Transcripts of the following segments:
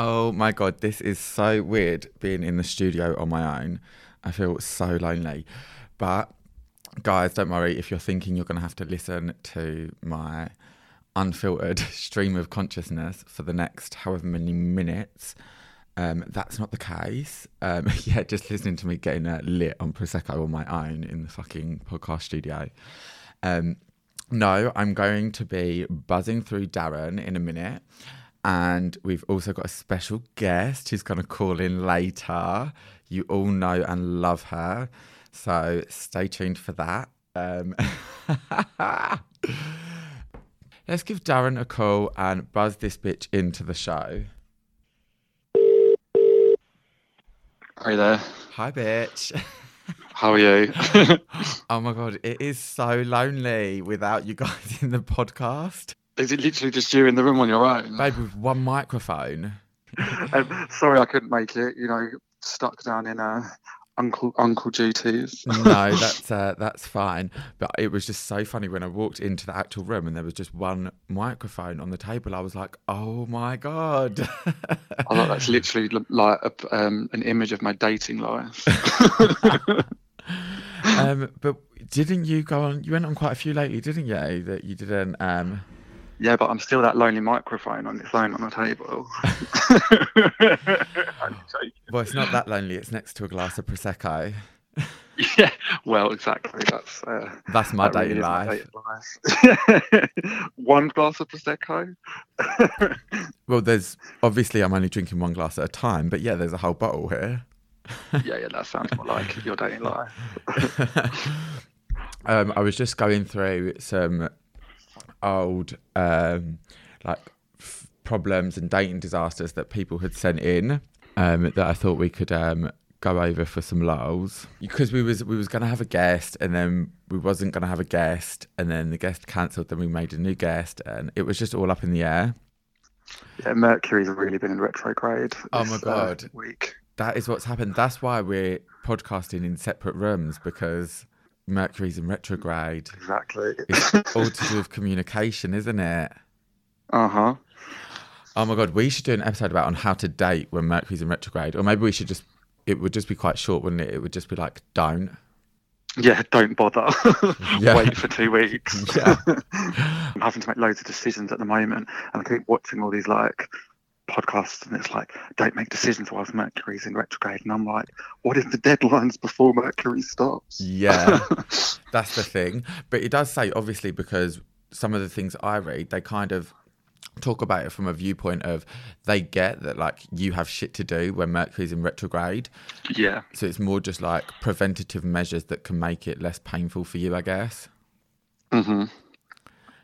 Oh my god, this is so weird being in the studio on my own. I feel so lonely. But guys, don't worry if you're thinking you're going to have to listen to my unfiltered stream of consciousness for the next however many minutes. Um, that's not the case. Um, yeah, just listening to me getting uh, lit on Prosecco on my own in the fucking podcast studio. Um, no, I'm going to be buzzing through Darren in a minute. And we've also got a special guest who's going to call in later. You all know and love her. So stay tuned for that. Um, let's give Darren a call and buzz this bitch into the show. Hi there. Hi, bitch. How are you? oh my God, it is so lonely without you guys in the podcast. Is it literally just you in the room on your own? Babe, with one microphone. um, sorry, I couldn't make it. You know, stuck down in a uncle uncle duties. no, that's uh, that's fine. But it was just so funny when I walked into the actual room and there was just one microphone on the table. I was like, oh my god. I thought that's literally like a, um, an image of my dating life. um, but didn't you go on? You went on quite a few lately, didn't you? That you didn't. Um, yeah, but I'm still that lonely microphone on its own on the table. well, it's not that lonely. It's next to a glass of prosecco. Yeah, well, exactly. That's uh, that's my that dating life. life. one glass of prosecco. well, there's obviously I'm only drinking one glass at a time, but yeah, there's a whole bottle here. yeah, yeah, that sounds more like your dating life. um, I was just going through some old um, like f- problems and dating disasters that people had sent in um, that I thought we could um, go over for some lols because we was we was gonna have a guest and then we wasn't gonna have a guest and then the guest cancelled. Then we made a new guest and it was just all up in the air. Yeah, Mercury's really been in retrograde. oh my uh, god, uh, week. That is what's happened. That's why we're podcasting in separate rooms because Mercury's in retrograde. Exactly. It's all to do with communication, isn't it? Uh huh. Oh my god, we should do an episode about on how to date when Mercury's in retrograde, or maybe we should just. It would just be quite short, wouldn't it? It would just be like, don't. Yeah, don't bother. yeah. Wait for two weeks. Yeah. I'm having to make loads of decisions at the moment, and I keep watching all these like podcasts and it's like don't make decisions whilst mercury's in retrograde. And i'm like what is the deadlines before mercury stops? Yeah. That's the thing. But it does say obviously because some of the things i read they kind of talk about it from a viewpoint of they get that like you have shit to do when mercury's in retrograde. Yeah. So it's more just like preventative measures that can make it less painful for you i guess. Mm-hmm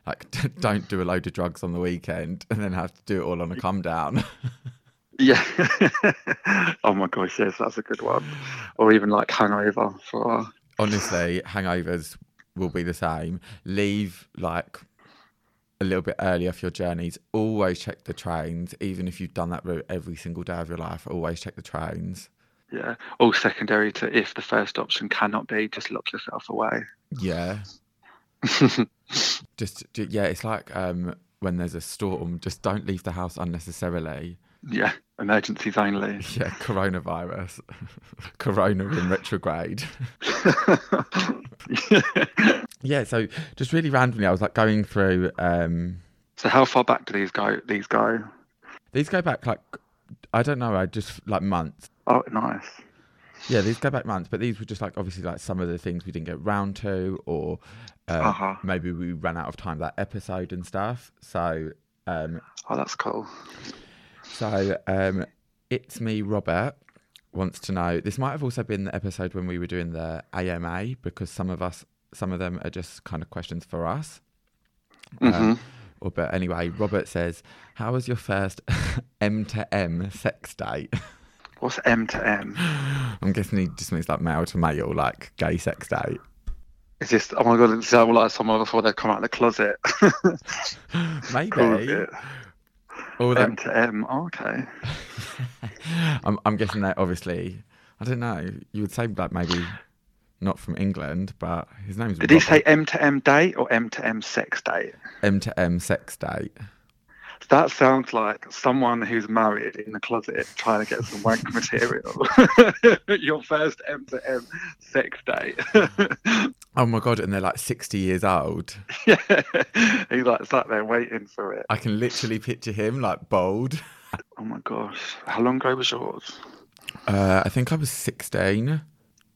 like don't do a load of drugs on the weekend and then have to do it all on a come down. yeah. oh my gosh, yes, that's a good one. Or even like hangover for. Honestly, hangovers will be the same. Leave like a little bit earlier for your journeys. Always check the trains, even if you've done that route every single day of your life. Always check the trains. Yeah. All secondary to if the first option cannot be, just lock yourself away. Yeah. Just yeah, it's like um, when there's a storm, just don't leave the house unnecessarily. Yeah, emergencies only. Yeah, coronavirus, corona in retrograde. yeah, so just really randomly, I was like going through. Um, so how far back do these go? These go? These go back like I don't know. I just like months. Oh, nice. Yeah, these go back months, but these were just like obviously like some of the things we didn't get round to, or uh, uh-huh. maybe we ran out of time that episode and stuff. So, um, oh, that's cool. So, um, it's me, Robert. Wants to know. This might have also been the episode when we were doing the AMA because some of us, some of them are just kind of questions for us. Mm-hmm. Um, or, but anyway, Robert says, "How was your first M to M sex date?" What's M to M? I'm guessing he just means like male to male, like gay sex date. It's just oh my god, it's like someone before they come out of the closet. Maybe. Or that... M to M. Oh, okay. I'm I'm guessing that obviously. I don't know. You would say that maybe not from England, but his name's. Did Robert. he say M to M date or M to M sex date? M to M sex date. That sounds like someone who's married in the closet trying to get some wank material. Your first M to M sex date. oh my god! And they're like sixty years old. Yeah, he's like sat there waiting for it. I can literally picture him like bold. Oh my gosh! How long ago was yours? Uh, I think I was sixteen.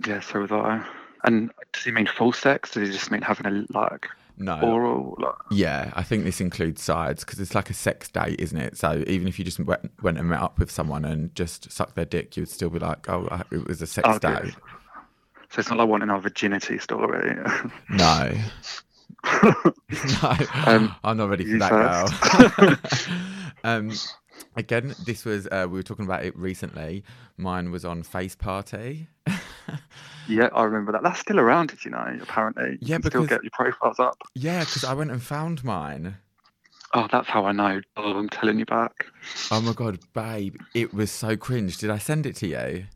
Yeah, so was I. And does he mean full sex? Does he just mean having a like no. oral? Like... Yeah, I think this includes sides because it's like a sex date, isn't it? So even if you just went, went and met up with someone and just sucked their dick, you would still be like, oh, it was a sex oh, date. So it's not like wanting our virginity story. no. no, um, I'm not ready for that, girl. um, again, this was uh, we were talking about it recently. Mine was on Face Party. Yeah, I remember that. That's still around, did you know? Apparently, yeah, you because, still get your profiles up. Yeah, because I went and found mine. Oh, that's how I know. Oh, I'm telling you back. Oh my god, babe, it was so cringe. Did I send it to you?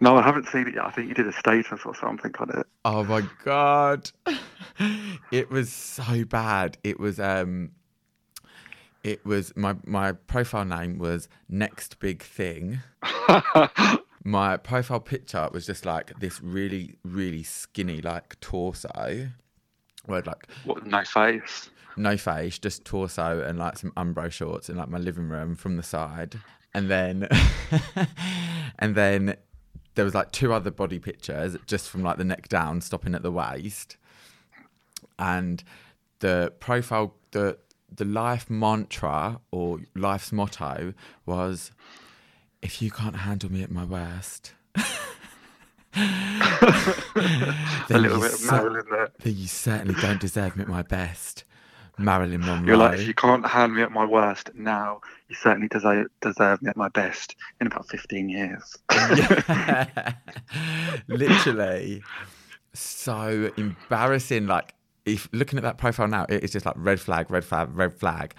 No, I haven't seen it yet. I think you did a status or something on it. Oh my god. it was so bad. It was um it was my my profile name was next big thing. my profile picture was just like this really really skinny like torso. Where like what no face. No face, just torso and like some Umbro shorts in like my living room from the side. And then and then there was like two other body pictures just from like the neck down, stopping at the waist. And the profile the the life mantra or life's motto was if you can't handle me at my worst a little bit of Marilyn there. Then you certainly don't deserve me at my best. Marilyn Monroe. You're like, if you can't handle me at my worst now, you certainly deserve, deserve me at my best in about 15 years. Literally. So embarrassing. Like, if looking at that profile now, it is just like red flag, red flag, red flag.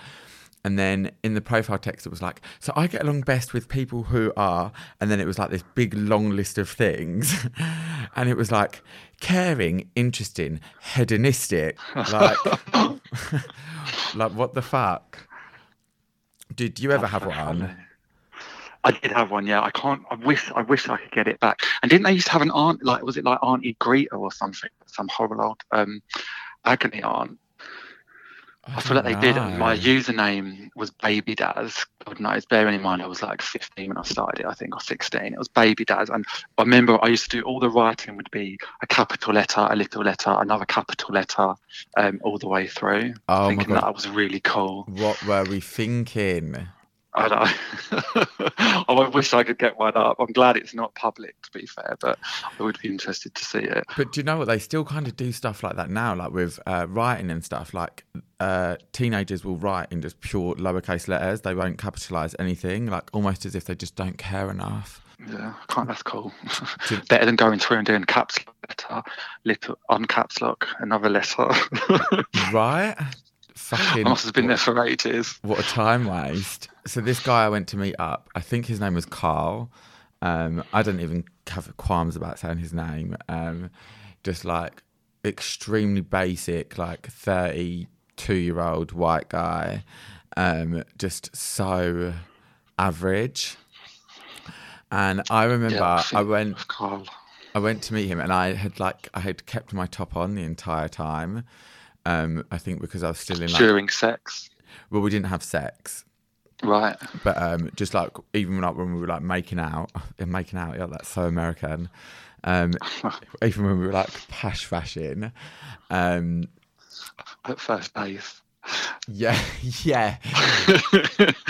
And then in the profile text, it was like, so I get along best with people who are, and then it was like this big long list of things. and it was like caring, interesting, hedonistic. Like, like what the fuck? Did you ever have one? I did have one, yeah. I can't. I wish. I wish I could get it back. And didn't they used to have an aunt? Like, was it like Auntie Greta or something? Some horrible old um, agony aunt. I, feel like they did. My username was Baby Daz. God knows, bearing in mind I was like 15 when I started it, I think, or 16. It was Baby Daz. And I remember I used to do all the writing would be a capital letter, a little letter, another capital letter, um, all the way through. Oh thinking that I was really cool. What were we thinking? I know. I wish I could get one up. I'm glad it's not public, to be fair, but I would be interested to see it. But do you know what? They still kind of do stuff like that now, like with uh, writing and stuff. Like uh, teenagers will write in just pure lowercase letters. They won't capitalize anything, like almost as if they just don't care enough. Yeah, I can't. That's cool. Better than going through and doing caps letter, little on caps lock, another letter. right. Fucking. I must have been there for ages. What a time waste. So this guy I went to meet up, I think his name was Carl. Um, I don't even have qualms about saying his name. Um, just like extremely basic, like thirty-two-year-old white guy. Um, just so average. And I remember yeah, I, I went. Carl. I went to meet him, and I had like I had kept my top on the entire time. Um, I think because I was still in like, during sex. Well, we didn't have sex. Right. But um, just like even like when we were like making out, and making out, yeah, that's so American. Um, even when we were like pash fashion. Um, At first base. Yeah, yeah.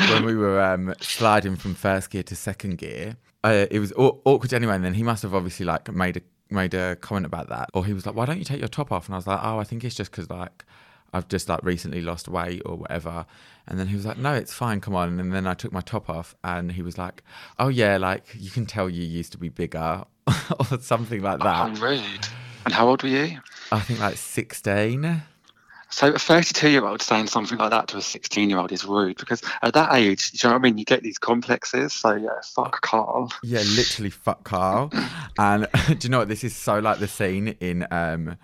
when we were um, sliding from first gear to second gear, uh, it was aw- awkward anyway. And then he must have obviously like made a made a comment about that, or he was like, "Why don't you take your top off?" And I was like, "Oh, I think it's just because like I've just like recently lost weight or whatever." And then he was like, "No, it's fine. Come on." And then I took my top off, and he was like, "Oh yeah, like you can tell you used to be bigger or something like that." Oh, rude. And how old were you? I think like sixteen. So a 32 year old saying something like that to a 16 year old is rude because at that age, you know what I mean? You get these complexes. So yeah, fuck Carl. Yeah, literally fuck Carl. and do you know what? This is so like the scene in um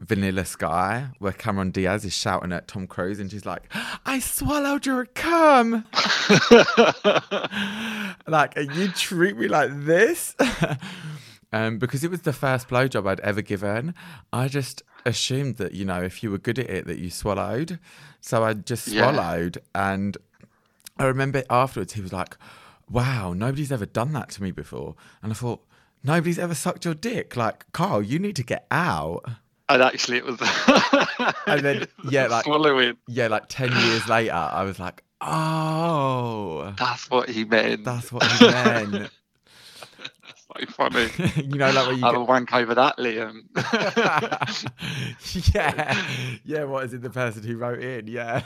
Vanilla Sky, where Cameron Diaz is shouting at Tom Cruise and she's like, I swallowed your cum. like, you treat me like this? um, because it was the first blowjob I'd ever given. I just assumed that, you know, if you were good at it, that you swallowed. So I just swallowed. Yeah. And I remember afterwards, he was like, wow, nobody's ever done that to me before. And I thought, nobody's ever sucked your dick. Like, Carl, you need to get out. And actually, it was. and then, yeah, like swallowing. Yeah, like ten years later, I was like, oh, that's what he meant. That's what he meant. so funny. you know, like when you I'll get... wank over that, Liam. yeah, yeah. What is it? The person who wrote in, yeah.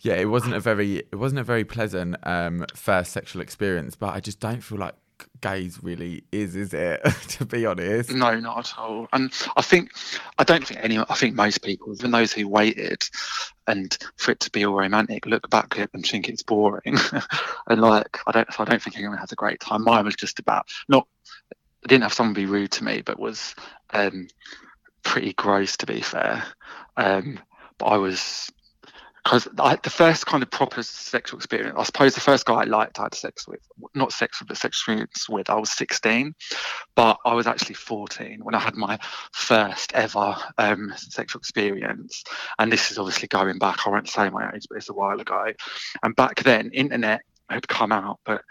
yeah, it wasn't a very, it wasn't a very pleasant um, first sexual experience, but I just don't feel like gays really is, is it? to be honest, no, not at all. And I think I don't think anyone. I think most people, even those who waited, and for it to be all romantic, look back at it and think it's boring. and like I don't, I don't think anyone has a great time. Mine was just about not. I didn't have someone be rude to me, but was um, pretty gross to be fair. Um, but I was because the first kind of proper sexual experience, I suppose the first guy I liked, I had sex with, not sex with, but sex experience with, I was 16, but I was actually 14 when I had my first ever um, sexual experience. And this is obviously going back, I won't say my age, but it's a while ago. And back then, internet had come out, but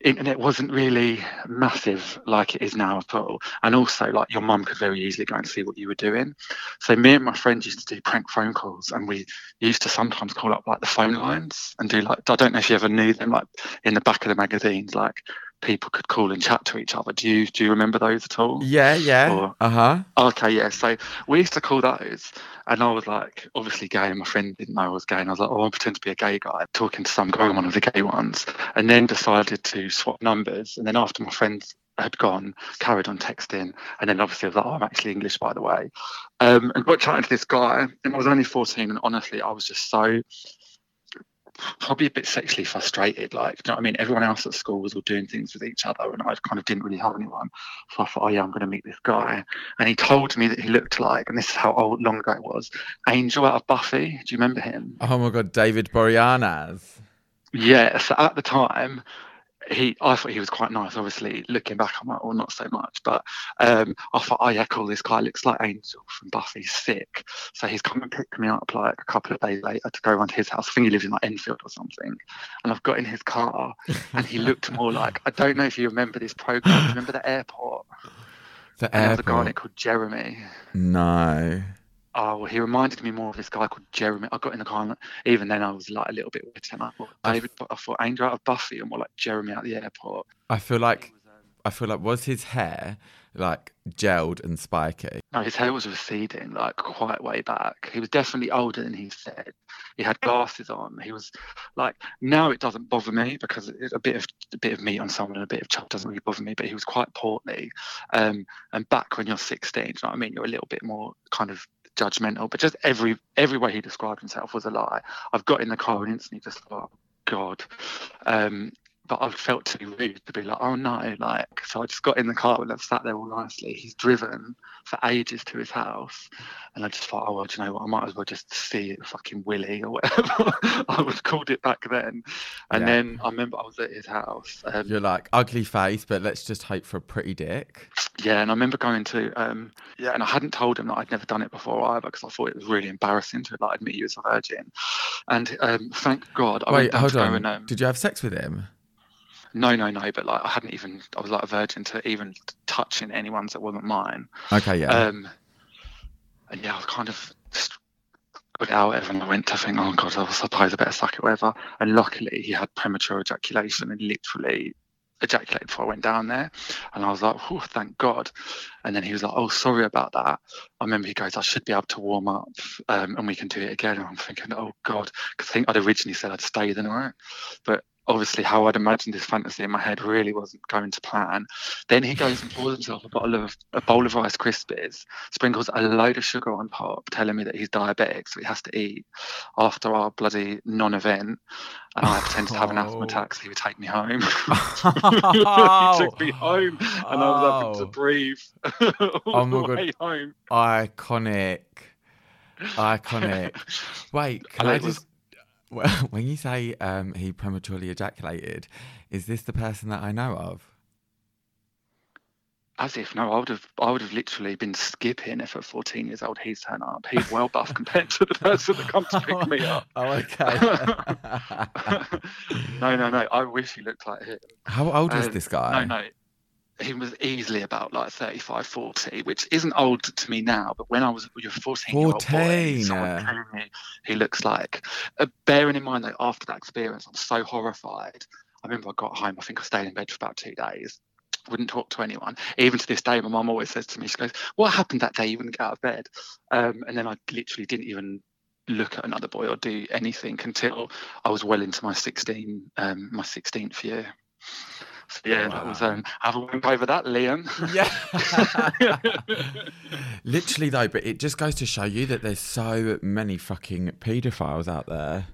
internet wasn't really massive like it is now at all. And also, like your mum could very easily go and see what you were doing. So me and my friends used to do prank phone calls, and we used to sometimes call up like the phone lines and do like I don't know if you ever knew them, like in the back of the magazines, like people could call and chat to each other. Do you do you remember those at all? Yeah, yeah. Uh huh. Okay, yeah. So we used to call those, and I was like, obviously gay, and my friend didn't know I was gay, and I was like, oh, I pretend to be a gay guy, talking to some guy, one of the gay ones, and then decided to swap numbers, and then after my friends had gone, carried on texting, and then obviously I was like, oh, I'm actually English, by the way, um, and got chatting to this guy, and I was only 14, and honestly, I was just so probably a bit sexually frustrated. Like, you know what I mean? Everyone else at school was all doing things with each other, and I kind of didn't really have anyone. So I thought, oh yeah, I'm going to meet this guy. And he told me that he looked like, and this is how old, long ago it was, Angel out of Buffy. Do you remember him? Oh my god, David Boreanaz. Yeah. So at the time, he I thought he was quite nice. Obviously, looking back, I'm like, well, not so much. But um, I thought, oh yeah, cool. This guy looks like Angel from Buffy's sick. So he's come and picked me up like a couple of days later to go around to his house. I think he lives in like Enfield or something. And I've got in his car, and he looked more like I don't know if you remember this program. Remember the airport? The airport. a guy called Jeremy. No oh, he reminded me more of this guy called Jeremy. I got in the car, and even then I was like a little bit wet, and I thought David, I thought Angel out of Buffy, and more like Jeremy out the airport. I feel like, I feel like was his hair like gelled and spiky? No, his hair was receding like quite way back. He was definitely older than he said. He had glasses on. He was like now it doesn't bother me because it's a bit of a bit of meat on someone and a bit of chop doesn't really bother me. But he was quite portly. Um, and back when you're 16, you know what I mean? You're a little bit more kind of judgmental, but just every every way he described himself was a lie. I've got in the car and instantly just thought, God. Um, but I felt too rude to be like, oh no, like, so I just got in the car and I've sat there all nicely. He's driven for ages to his house. And I just thought, oh, well, do you know what? I might as well just see it fucking Willie or whatever. I was called it back then. And yeah. then I remember I was at his house. Um, You're like, ugly face, but let's just hope for a pretty dick. Yeah. And I remember going to, um, yeah, and I hadn't told him that I'd never done it before either because I thought it was really embarrassing to like admit you as a virgin. And um, thank God I Wait, hold on. And, um, Did you have sex with him? No, no, no. But like, I hadn't even. I was like a virgin to even touching anyone's that wasn't mine. Okay, yeah. Um, and yeah, I was kind of just got out and I went to think, oh god, I suppose I better suck it, whatever. And luckily, he had premature ejaculation and literally ejaculated before I went down there. And I was like, oh, thank God. And then he was like, oh, sorry about that. I remember he goes, I should be able to warm up um, and we can do it again. And I'm thinking, oh God, because I think I'd originally said I'd stay the night. But obviously how I'd imagined this fantasy in my head really wasn't going to plan. Then he goes and pours himself a bottle of a bowl of Rice Krispies, sprinkles a load of sugar on top, telling me that he's diabetic, so he has to eat after our bloody non-event. And I pretended to have an asthma oh. attack, so he would take me home. he took me home, and I was able to oh. breathe oh all oh the way home. Iconic. Iconic. Wait, can I, I just well, when you say um, he prematurely ejaculated, is this the person that I know of? As if no, I would have, I would have literally been skipping if at 14 years old he's turned up. He's well buff compared to the person that comes to pick me up. oh, okay. no, no, no. I wish he looked like him. How old is uh, this guy? No, no he was easily about like 35, 40, which isn't old to me now, but when I was your 14 year old boy, someone telling me he looks like, uh, bearing in mind that after that experience, I'm so horrified. I remember I got home, I think I stayed in bed for about two days, wouldn't talk to anyone. Even to this day, my mum always says to me, she goes, What happened that day you wouldn't get out of bed? Um, and then I literally didn't even look at another boy or do anything until I was well into my 16, um, my 16th year. So, yeah, wow. that was um, have a wink over that, Liam. Yeah. Literally though, but it just goes to show you that there's so many fucking paedophiles out there.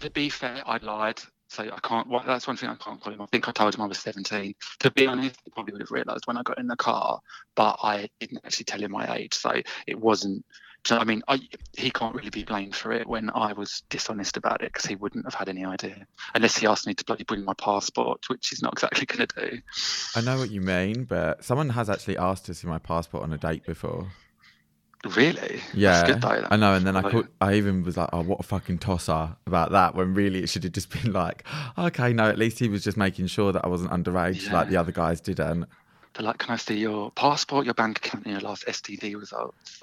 To be fair, I lied. So I can't. Well, that's one thing I can't call him. I think I told him I was 17. To be honest, he probably would have realised when I got in the car, but I didn't actually tell him my age. So it wasn't so I mean, I, he can't really be blamed for it when I was dishonest about it because he wouldn't have had any idea unless he asked me to bloody bring my passport, which he's not exactly going to do. I know what you mean, but someone has actually asked to see my passport on a date before. Really? Yeah, good, though, I know. And then I called, I even was like, "Oh, what a fucking tosser about that." When really it should have just been like, "Okay, no." At least he was just making sure that I wasn't underage, yeah. like the other guys didn't. They're like, can I see your passport, your bank account, and your last STD results?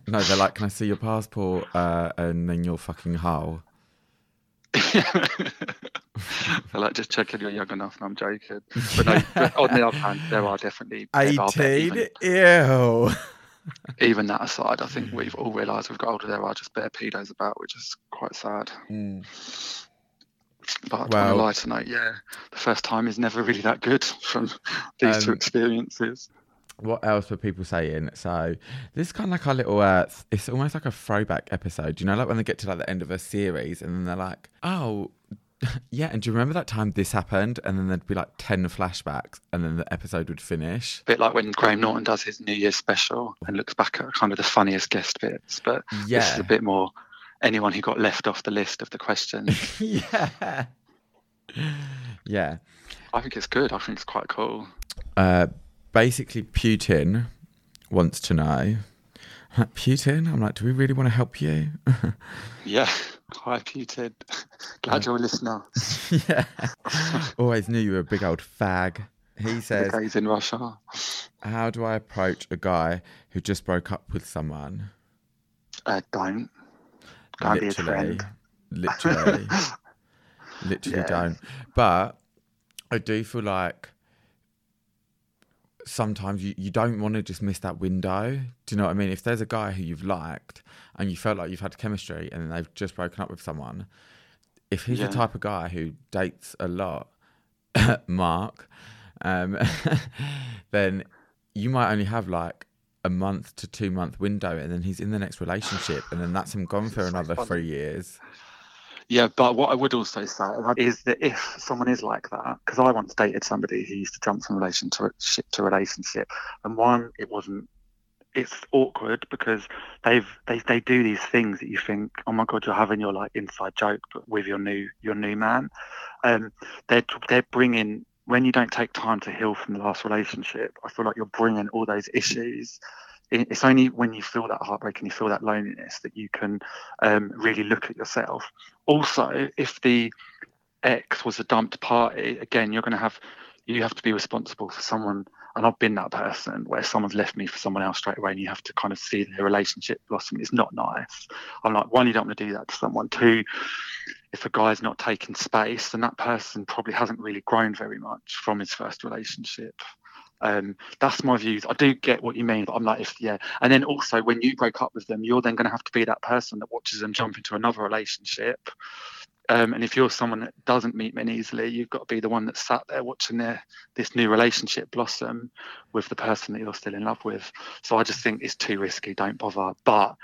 no, they're like, can I see your passport uh, and then your fucking hull? they're like, just checking you're young enough. And I'm joking. But no, but on the other hand, there are definitely 18. Ew. even that aside, I think we've all realised we've got older. There are just bare pedos about, which is quite sad. Mm. But well, on a lighter note, yeah, the first time is never really that good from these um, two experiences. What else were people saying? So this is kind of like our little. Uh, it's almost like a throwback episode. You know, like when they get to like the end of a series, and then they're like, "Oh, yeah." And do you remember that time this happened? And then there'd be like ten flashbacks, and then the episode would finish. A bit like when Graham Norton does his New Year's special and looks back at kind of the funniest guest bits, but yeah. this is a bit more anyone who got left off the list of the questions. yeah. Yeah. I think it's good. I think it's quite cool. Uh, basically, Putin wants to know. Putin, I'm like, do we really want to help you? yeah. Hi, Putin. Glad you're a listener. yeah. Always knew you were a big old fag. He says, He's in Russia. How do I approach a guy who just broke up with someone? Uh, don't. Can't literally, literally, literally yeah. don't. But I do feel like sometimes you, you don't want to just miss that window. Do you know what I mean? If there's a guy who you've liked and you felt like you've had chemistry and they've just broken up with someone, if he's yeah. the type of guy who dates a lot, Mark, um, then you might only have like a month to two month window and then he's in the next relationship and then that's him gone for another three years. Yeah but what i would also say is that if someone is like that because i once dated somebody who used to jump from relationship to relationship and one it wasn't it's awkward because they've they, they do these things that you think oh my god you're having your like inside joke but with your new your new man. Um they're they're bringing when you don't take time to heal from the last relationship, I feel like you're bringing all those issues. It's only when you feel that heartbreak and you feel that loneliness that you can um, really look at yourself. Also, if the ex was a dumped party, again, you're going to have you have to be responsible for someone. And I've been that person where someone's left me for someone else straight away, and you have to kind of see their relationship blossom. It's not nice. I'm like, one, you don't want to do that to someone. Two, if a guy's not taking space, then that person probably hasn't really grown very much from his first relationship. Um, that's my views. I do get what you mean, but I'm like, if yeah, and then also when you break up with them, you're then going to have to be that person that watches them jump into another relationship, Um, and if you're someone that doesn't meet men easily, you've got to be the one that sat there watching their this new relationship blossom with the person that you're still in love with. So I just think it's too risky. Don't bother. But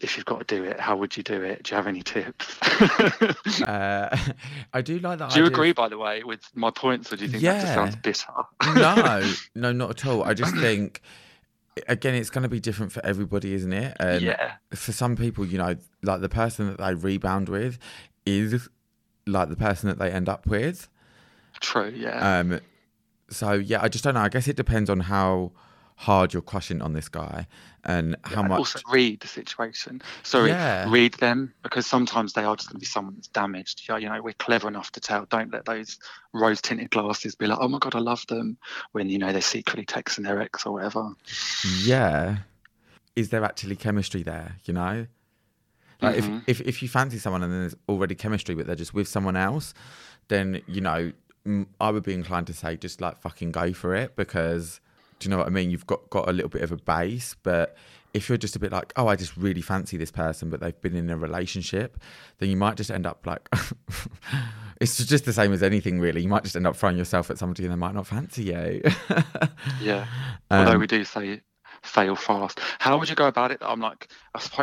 if you've got to do it, how would you do it? Do you have any tips? uh, I do like that. Do you agree, by the way, with my points, or do you think yeah. that just sounds bitter? no, no, not at all. I just think again, it's going to be different for everybody, isn't it? And yeah. For some people, you know, like the person that they rebound with is like the person that they end up with. True. Yeah. Um. So yeah, I just don't know. I guess it depends on how hard you're crushing on this guy and how yeah, much also read the situation. Sorry yeah. read them because sometimes they are just going to be someone that's damaged. Yeah, you know we're clever enough to tell. Don't let those rose tinted glasses be like oh my god i love them when you know they're secretly texting their ex or whatever. Yeah. Is there actually chemistry there you know? Like mm-hmm. if, if if you fancy someone and there's already chemistry but they're just with someone else then you know I would be inclined to say just like fucking go for it because do you know what I mean? You've got, got a little bit of a base, but if you're just a bit like, oh, I just really fancy this person, but they've been in a relationship, then you might just end up like, it's just the same as anything, really. You might just end up throwing yourself at somebody and they might not fancy you. yeah. Um, Although we do say fail fast. How would you go about it? I'm like,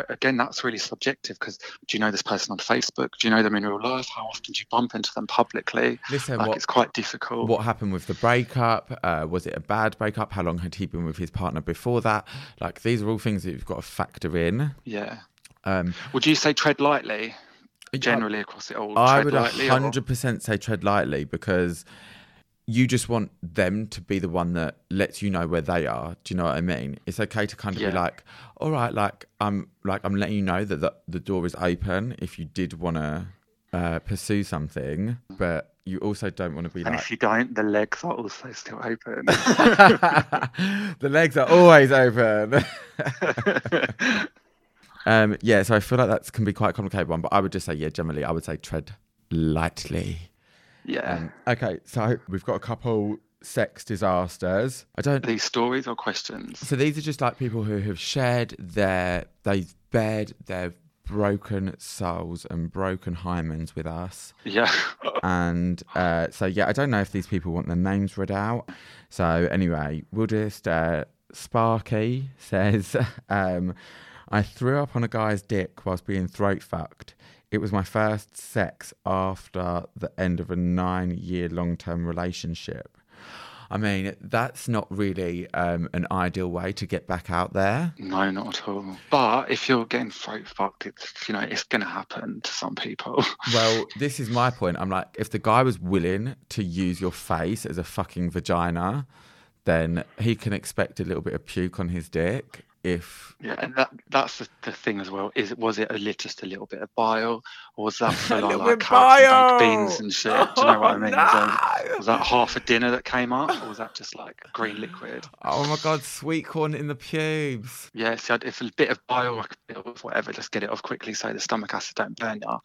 again, that's really subjective because do you know this person on Facebook? Do you know them in real life? How often do you bump into them publicly? Listen, like, what, it's quite difficult. What happened with the breakup? Uh, was it a bad breakup? How long had he been with his partner before that? Like, these are all things that you've got to factor in. Yeah. Um, would you say tread lightly? Generally across it all, I would hundred percent say tread lightly because you just want them to be the one that lets you know where they are. Do you know what I mean? It's okay to kind of yeah. be like, all right, like I'm like I'm letting you know that the, the door is open if you did want to uh, pursue something, but you also don't want to be and like. if you don't, the legs are also still open. the legs are always open. um, yeah, so I feel like that can be quite a complicated one, but I would just say, yeah, generally, I would say tread lightly. Yeah. Um, okay, so we've got a couple sex disasters. I don't. These stories or questions? So these are just like people who have shared their they've bared their broken souls and broken hymens with us. Yeah. and uh, so yeah, I don't know if these people want their names read out. So anyway, we'll just uh, Sparky says, um, I threw up on a guy's dick whilst being throat fucked. It was my first sex after the end of a nine year long term relationship. I mean, that's not really um, an ideal way to get back out there. No, not at all. But if you're getting throat fucked, it's you know it's going to happen to some people. well, this is my point. I'm like, if the guy was willing to use your face as a fucking vagina, then he can expect a little bit of puke on his dick if yeah and that that's the, the thing as well is it was it a, little, just a little bit of bile? Or was that for like, like carrots and beans and shit? Do you know what i mean? No. was, that, was, that, half a dinner that came up or was that just like green liquid? Oh my god sweet corn in the pubes. Yeah see, if a bit of bile like a bit of whatever just get it off quickly so the stomach acid don't burn you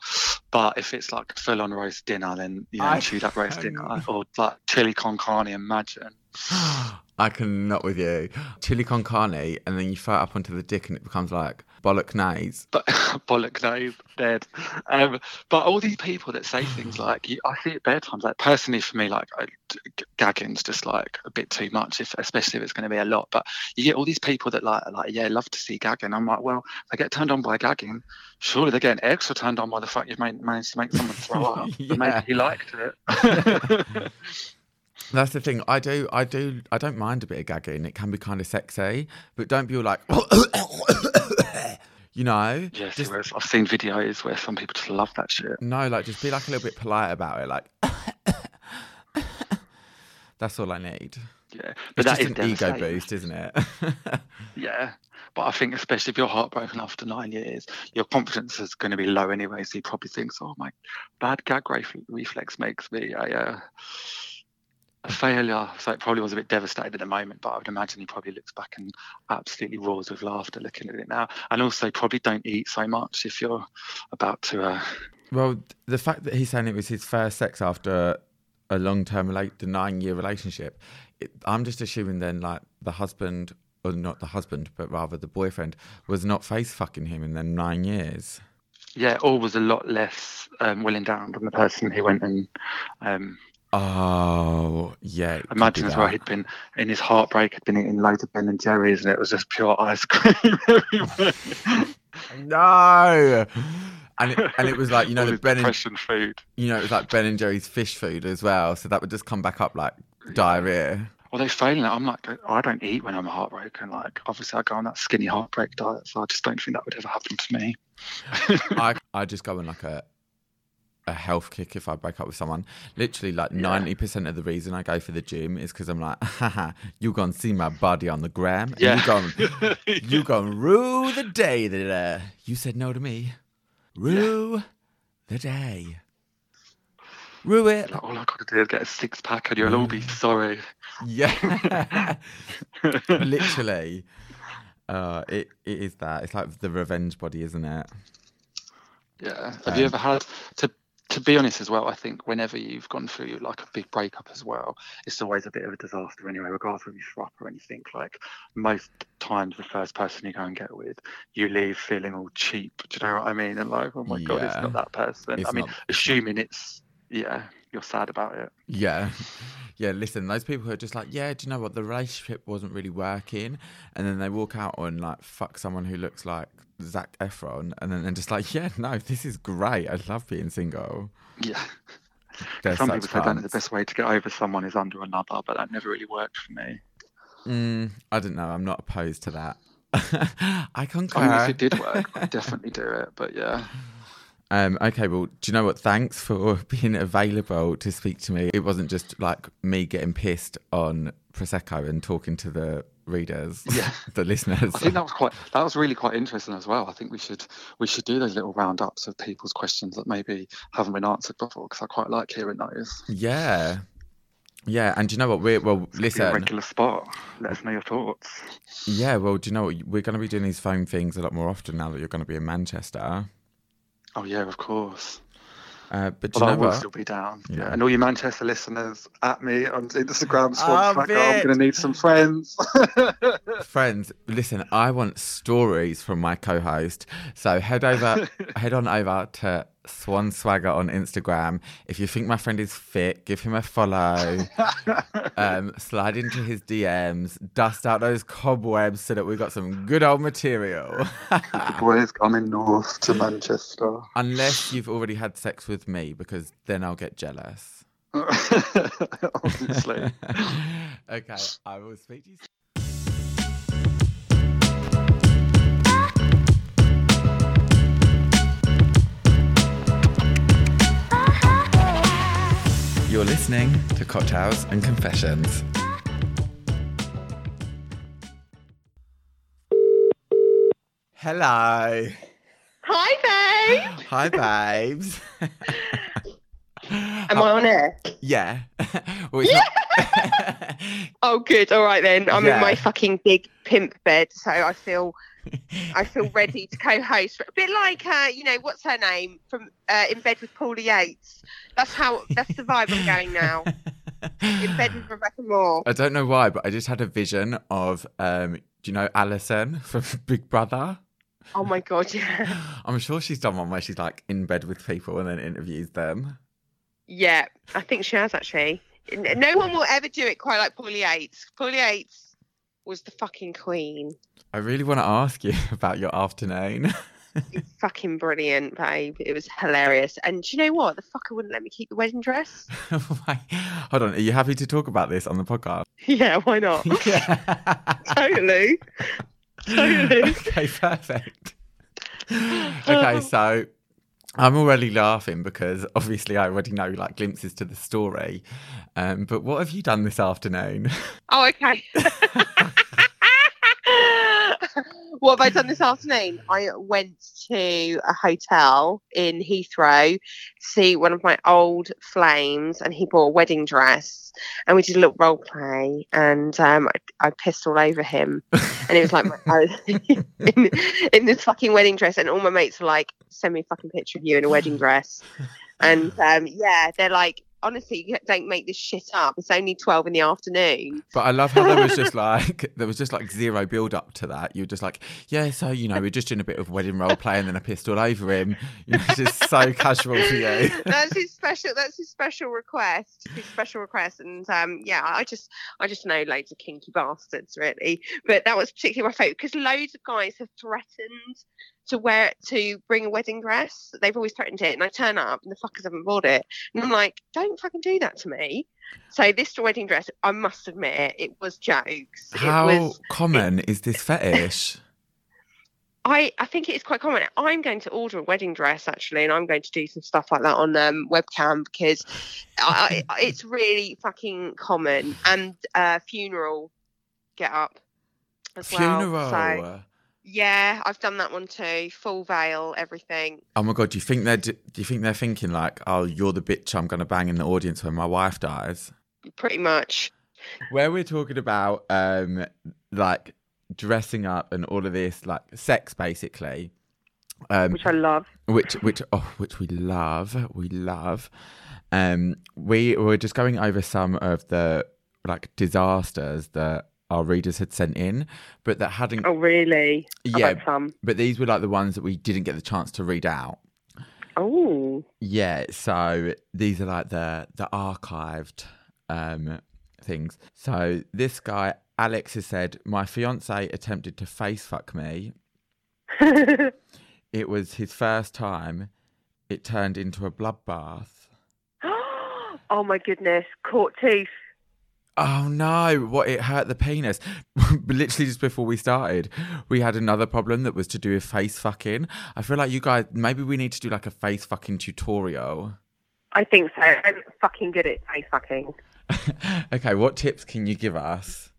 but if it's like full on roast dinner then you know I chew that roast dinner or like chili con carne imagine I cannot with you. Chili con carne, and then you throw it up onto the dick, and it becomes like bollock bolognese. But bolognese, dead. Um, but all these people that say things like, I see it bare times. Like personally, for me, like I, gagging's just like a bit too much, if especially if it's going to be a lot. But you get all these people that like, like, yeah, love to see gagging. I'm like, well, they get turned on by gagging. Surely they're getting extra turned on by the fact you've made, managed to make someone throw up. yeah. Maybe he liked it. That's the thing. I do. I do. I don't mind a bit of gagging. It can be kind of sexy, but don't be all like, you know. Yes, just, I've seen videos where some people just love that shit. No, like just be like a little bit polite about it. Like, that's all I need. Yeah, but it's that just an ego boost, isn't it? yeah, but I think especially if you're heartbroken after nine years, your confidence is going to be low anyway. So you probably think, "Oh my, bad gag reflex makes me a." Uh, a failure. So it probably was a bit devastated at the moment, but I would imagine he probably looks back and absolutely roars with laughter looking at it now. And also, probably don't eat so much if you're about to. Uh... Well, the fact that he's saying it was his first sex after a long-term, like the nine-year relationship, it, I'm just assuming then, like the husband, or not the husband, but rather the boyfriend, was not face fucking him in then nine years. Yeah, all was a lot less um, willing down than the person who went and. Um, oh yeah. Imagine as well, he'd been in his heartbreak, had been eating loads of Ben and Jerry's, and it was just pure ice cream everywhere. no. And it, and it was like you know the Ben and food. you know it was like Ben and Jerry's fish food as well, so that would just come back up like diarrhea. Well, they failing it. I'm like, I don't eat when I'm heartbroken. Like, obviously, I go on that skinny heartbreak diet, so I just don't think that would ever happen to me. I I just go on like a a health kick if I break up with someone. Literally, like ninety percent of the reason I go for the gym is because I'm like, haha, you gonna see my body on the gram, Yeah. you gonna you gonna rue the day that uh, you said no to me. Rue the day. Rue it. All I got to do is get a six pack, and you'll all Mm. be sorry. Yeah. Literally. Uh, it it is that. It's like the revenge body, isn't it? Yeah. Have you Um, ever had to? To be honest, as well, I think whenever you've gone through like a big breakup as well, it's always a bit of a disaster anyway, regardless of you swap or anything. Like most times, the first person you go and get with, you leave feeling all cheap. Do you know what I mean? And like, oh my god, it's not that person. It's I mean, not- assuming it's yeah, you're sad about it. Yeah. Yeah, listen, those people who are just like, yeah, do you know what? The relationship wasn't really working. And then they walk out and like fuck someone who looks like Zac Efron. And then they're just like, yeah, no, this is great. I love being single. Yeah. They're Some people say that the best way to get over someone is under another, but that never really worked for me. Mm, I don't know. I'm not opposed to that. I concur. I mean, if it did work, I'd definitely do it. But yeah, Um, okay, well, do you know what? Thanks for being available to speak to me. It wasn't just like me getting pissed on Prosecco and talking to the readers, Yeah. the listeners. I think that was quite that was really quite interesting as well. I think we should we should do those little roundups of people's questions that maybe haven't been answered before because I quite like hearing those. Yeah. Yeah, and do you know what? We're well. A Listen, regular spot. Let us know your thoughts. yeah. Well, do you know what? We're going to be doing these phone things a lot more often now that you're going to be in Manchester. Oh yeah, of course. Uh, but But you I will still be down. Yeah. Yeah. And all you Manchester listeners at me on Instagram, Swamp I'm going to need some friends. Friends, listen. I want stories from my co-host. So head over, head on over to Swan Swagger on Instagram. If you think my friend is fit, give him a follow. um, slide into his DMs, dust out those cobwebs so that we've got some good old material. the boys coming north to Manchester. Unless you've already had sex with me, because then I'll get jealous. Obviously. okay, I will speak to you. soon. You're listening to Cocktails and Confessions. Hello. Hi, babe. Hi, babes. Am I on air? Yeah. well, it's not- Oh, good. All right then. I'm in my fucking big pimp bed, so I feel I feel ready to co-host. A bit like, uh, you know, what's her name from uh, In Bed with Paula Yates. That's how. That's the vibe I'm going now. In bed with Rebecca Moore. I don't know why, but I just had a vision of, um, do you know Alison from Big Brother? Oh my god, yeah, I'm sure she's done one where she's like in bed with people and then interviews them. yeah. I think she has actually. No one will ever do it quite like Paula Yates. Paula Yates was the fucking queen. I really want to ask you about your afternoon. fucking brilliant, babe. It was hilarious. And do you know what? The fucker wouldn't let me keep the wedding dress. Hold on, are you happy to talk about this on the podcast? yeah, why not? yeah. totally. Totally. okay, perfect. okay, so I'm already laughing because obviously I already know like glimpses to the story. Um, but what have you done this afternoon? Oh, okay. What have I done this afternoon? I went to a hotel in Heathrow to see one of my old flames, and he bought a wedding dress, and we did a little role play, and um, I, I pissed all over him, and it was like my, I was in, in this fucking wedding dress, and all my mates were like, "Send me a fucking picture of you in a wedding dress," and um, yeah, they're like, honestly, don't make this shit up. It's only twelve in the afternoon. But I love how there was just like there was just like zero build up to that. You were just like, yeah, so you know, we're just doing a bit of wedding role play, and then I pissed all over him. You know, it's just so casual for you. that's his special. That's his special request. His special request, and um, yeah, I just I just know loads of kinky bastards really. But that was particularly my favourite because loads of guys have threatened to wear to bring a wedding dress. They've always threatened it, and I turn up and the fuckers haven't bought it, and I'm like, don't fucking do that to me. So this wedding dress, I must admit, it was jokes. How was, common it, is this fetish? I, I think it's quite common. I'm going to order a wedding dress actually, and I'm going to do some stuff like that on um, webcam because I, I, it's really fucking common. And uh, funeral get up as Funeral. well. So, yeah, I've done that one too. Full veil, everything. Oh my god, do you think they're do you think they're thinking like, oh, you're the bitch I'm gonna bang in the audience when my wife dies? Pretty much. Where we're talking about um like dressing up and all of this, like sex basically. Um, which I love. Which which oh which we love. We love. Um we were just going over some of the like disasters that our readers had sent in, but that hadn't. Oh, really? Yeah. But these were like the ones that we didn't get the chance to read out. Oh. Yeah. So these are like the the archived um, things. So this guy Alex has said, my fiance attempted to face fuck me. it was his first time. It turned into a bloodbath. oh my goodness! Caught tooth. Oh no, what it hurt the penis. Literally just before we started, we had another problem that was to do with face fucking. I feel like you guys maybe we need to do like a face fucking tutorial. I think so. I'm fucking good at face fucking. okay, what tips can you give us?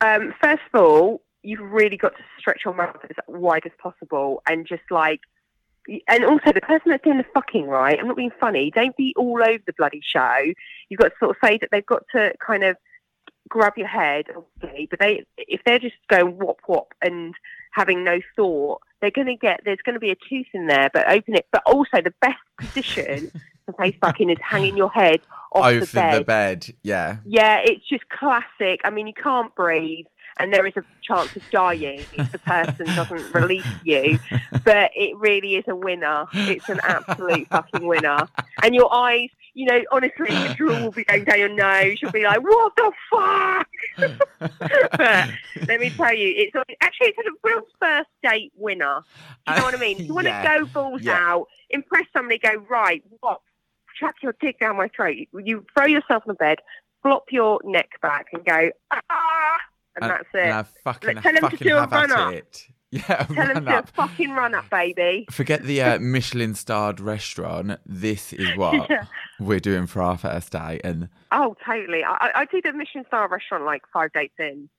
Um, first of all, you've really got to stretch your mouth as wide as possible and just like and also the person that's doing the fucking right, I'm not being funny, don't be all over the bloody show. You've got to sort of say that they've got to kind of grab your head, obviously, but they if they're just going whop whop and having no thought, they're going to get there's going to be a tooth in there. But open it. But also the best position for face fucking is hanging your head off Over the bed. the bed, yeah. Yeah, it's just classic. I mean, you can't breathe and there is a chance of dying if the person doesn't release you. But it really is a winner. It's an absolute fucking winner. And your eyes, you know, honestly, the drool will be going down your nose. You'll be like, what the fuck? but let me tell you, it's actually it's a real first date winner. Do you know what I mean? If You want Yeah. to go balls Yeah. out, impress somebody, go, right, what? Chuck your dick down my throat. You throw yourself on the bed, flop your neck back, and go, ah, and that's it. And fucking, Tell him to do a at run-up. it. Yeah, Tell him run to up. fucking run up, baby. Forget the uh, Michelin starred restaurant. This is what Yeah. we're doing for our first day. And Oh, totally. I, I- I did a Michelin star restaurant like five dates in.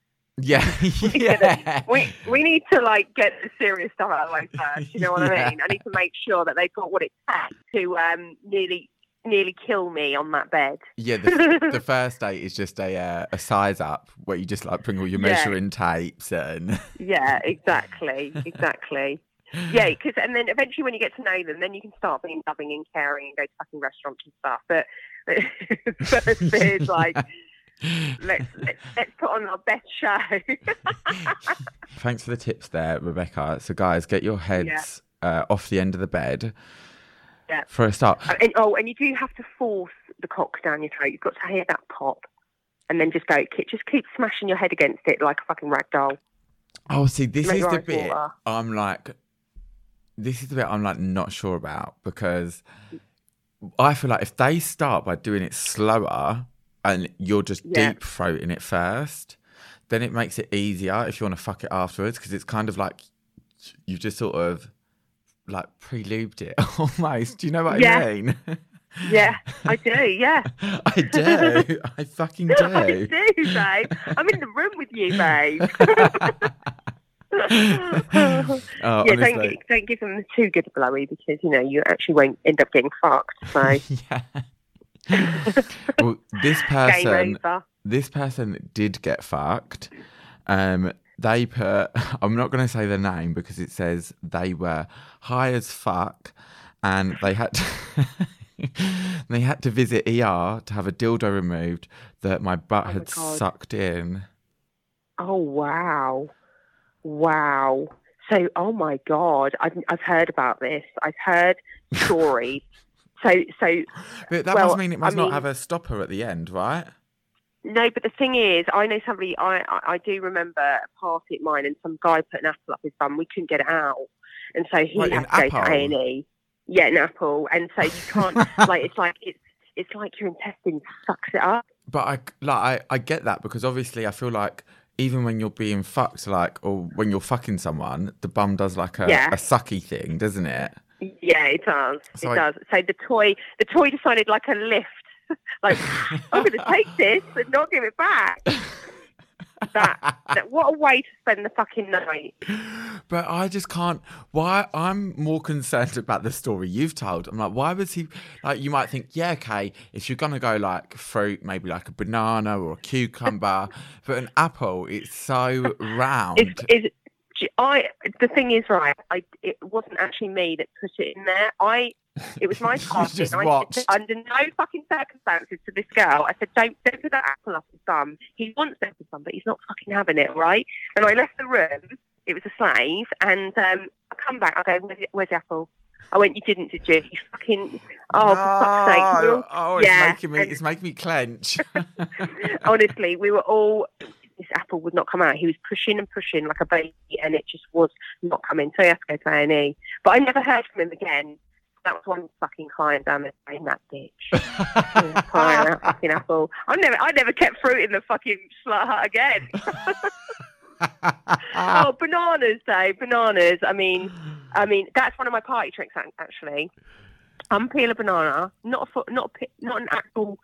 yeah, yeah. We we need to like get the serious stuff out of the way first. You know what Yeah. I mean? I need to make sure that they've got what it takes to um nearly nearly kill me on that bed. Yeah, the, the first date is just a uh, a size up where you just like bring all your Yeah. measuring tapes and Yeah, exactly, exactly. Yeah, because and then eventually when you get to know them, then you can start being loving and caring and go to fucking restaurants and stuff. But first bit is like let's, let's let's put on our best show. Thanks for the tips there, Rebecca. So guys, get your heads uh, off the end of the bed. Yeah. For a start. and, oh, and you do have to force the cock down your throat. You've got to hear that pop, and then just go. Just keep smashing your head against it like a fucking rag doll. Oh, see, this Make is the bit water. I'm like, this is the bit I'm like not sure about because I feel like if they start by doing it slower and you're just Yeah. deep throating it first, then it makes it easier if you want to fuck it afterwards because it's kind of like you've just sort of like pre-lubed it almost. Do you know what Yeah. I mean? Yeah, I do. Yeah, I do. I fucking do. I do. babe. I'm in the room with you, babe. oh, yeah, don't, honestly. don't give them too good a blowy because you know you actually won't end up getting fucked. So yeah. well, this person, this person did get fucked. Um, they put. I'm not going to say their name because it says they were high as fuck, and they had. To, they had to visit ER to have a dildo removed that my butt Oh had God. sucked in. Oh wow, wow. So, oh my god, I've I've heard about this. I've heard stories. so, so But that Well, must mean it must I not mean- have a stopper at the end, right? No, but the thing is, I know somebody. I I, I do remember a party at mine, and some guy put an apple up his bum. We couldn't get it out, and so he Wait, had an to go to apple? A and E. Yeah, an apple, and so you can't like it's like it's it's like your intestine sucks it up. But I like I, I get that because obviously I feel like even when you're being fucked, like or when you're fucking someone, the bum does like a, Yeah. a sucky thing, doesn't it? Yeah, it does. So it I- does. So the toy, the toy decided like a lift. like I'm going to take this and not give it back. That, that what a way to spend the fucking night. But I just can't. Why? I'm more concerned about the story you've told. I'm like, why was he? Like, you might think, yeah, okay, if you're gonna go like fruit, maybe like a banana or a cucumber, but an apple, it's so round. Is is I? The thing is, right? I it wasn't actually me that put it in there. I. It was my You just and I said, under no fucking circumstances to this girl. I said, don't, don't put that apple up his bum. He wants that up his bum, but he's not fucking having it, right? And I left the room. It was a slave, and um, I come back. I go, where's, the- where's the apple? I went, you didn't, did you? You fucking. Oh, for fuck's sake. No. all- Oh, it's yeah, making me. and- It's making me clench. honestly, we were all. This apple would not come out. He was pushing and pushing like a baby, and it just was not coming. So he had to go to A and E. But I never heard from him again. That was one fucking client down there in that. Crying out fucking apple. I never, I never kept fruit in the fucking slut hut again. oh, bananas though, bananas. I mean, I mean that's one of my party tricks ac- actually. Unpeel a banana, not a foot, not a, not an actual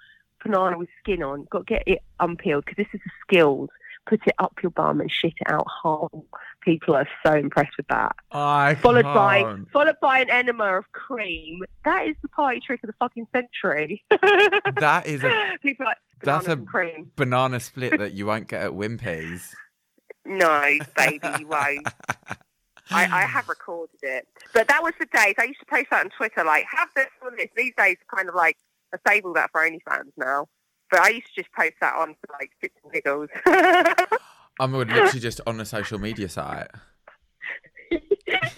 banana with skin on. Got to get it unpeeled because this is a skills. Put it up your bum and shit it out whole. People are so impressed with that. I Followed by can't. followed by an enema of cream. That is the party trick of the fucking century. That is a People are like That's a- cream. banana split that you won't get at Wimpy's. No, baby, you won't. I, I have recorded it. But that was the days. I used to post that on Twitter, like, have this or this. These days, kind of like, a stable that for OnlyFans now. But I used to just post that on for like shits and giggles. I'm literally just on a social media site.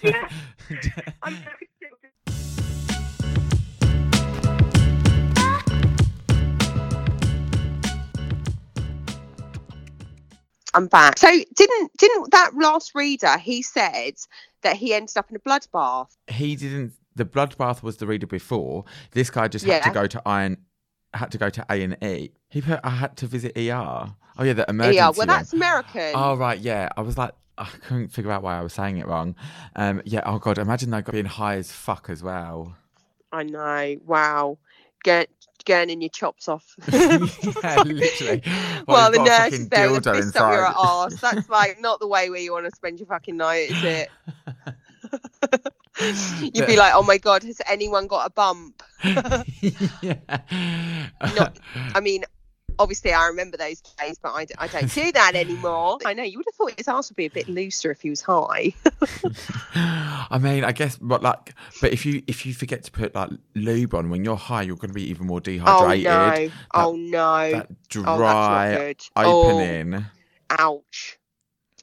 yeah, I'm I'm back. So didn't didn't that last reader he said that he ended up in a bloodbath? he didn't. The bloodbath was the reader before. This guy just had to go to iron. Had to go to A and E. He put. I had to visit ER. Oh yeah, the emergency. Yeah, well that's American. Oh right, yeah. I was like, I couldn't figure out why I was saying it wrong. Um, yeah. Oh god, imagine guy being high as fuck as well. I know. Wow. Get getting your chops off. yeah, literally. Well, Well, the nurse is there with a fist up your arse. That's like not the way where you want to spend your fucking night, is it? You'd be like, oh my god, has anyone got a bump? yeah. Not- I mean, obviously I remember those days, but I don't do that anymore. I know you would have thought his ass would be a bit looser if he was high. I mean, I guess, but like, but if you if you forget to put like lube on when you're high, you're going to be even more oh dehydrated. no! oh no! That oh, that's not dry. Oh, opening. ouch!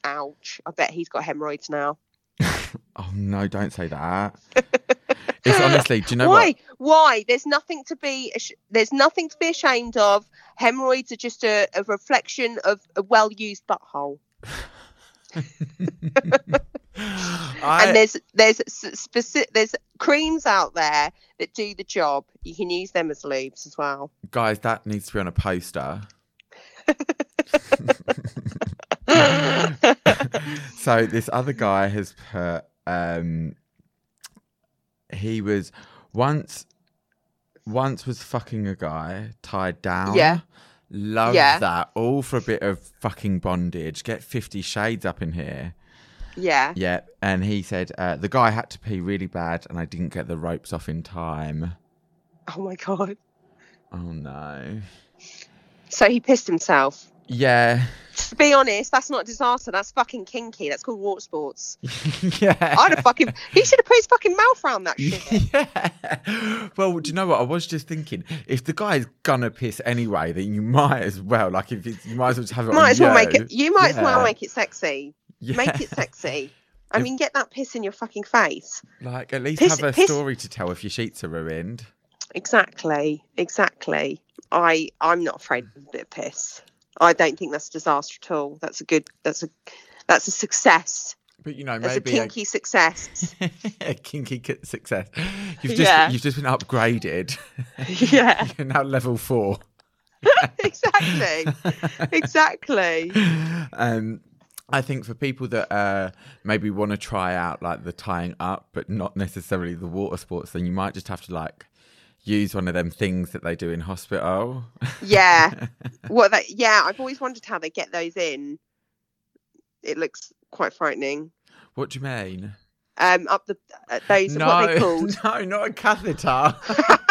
Ouch! I bet he's got hemorrhoids now. Oh no! Don't say that. it's honestly. Do you know Why? Why? There's nothing to be. There's nothing to be ashamed of. Hemorrhoids are just a, a reflection of a well-used butthole. I, and there's there's specific there's creams out there that do the job. You can use them as lubes as well. guys, that needs to be on a poster. so this other guy has put um he was once once was fucking a guy tied down Yeah. love Yeah. that all for a bit of fucking bondage get 50 shades up in here yeah. yeah and he said uh, the guy had to pee really bad and i didn't get the ropes off in time Oh my god. oh no So he pissed himself. Yeah. To be honest, that's not a disaster. That's fucking kinky. That's called water sports. yeah. I'd have fucking. He should have put his fucking mouth around that shit. yeah. Well, do you know what? I was just thinking, if the guy's gonna piss anyway, then you might as well. Like, if it's, you might as well just have it. might on as well make it. You might as well make it sexy. Yeah. Make it sexy. I If- mean, get that piss in your fucking face. Like, at least Piss- have a piss- story to tell if your sheets are ruined. Exactly. Exactly. I I'm not afraid of a bit of piss. I don't think that's a disaster at all. That's a good. That's a that's a success. But you know, That's maybe a kinky success. a kinky success. You've just Yeah. you've just been upgraded. yeah. You're now level four. exactly. Exactly. um, I think for people that uh, maybe want to try out like the tying up, but not necessarily the water sports, then you might just have to like use one of them things that they do in hospital. Yeah. What that? Yeah. I've always wondered how they get those in. It looks quite frightening. what do you mean? Um, up the uh, those are what they No, called? no, not a catheter.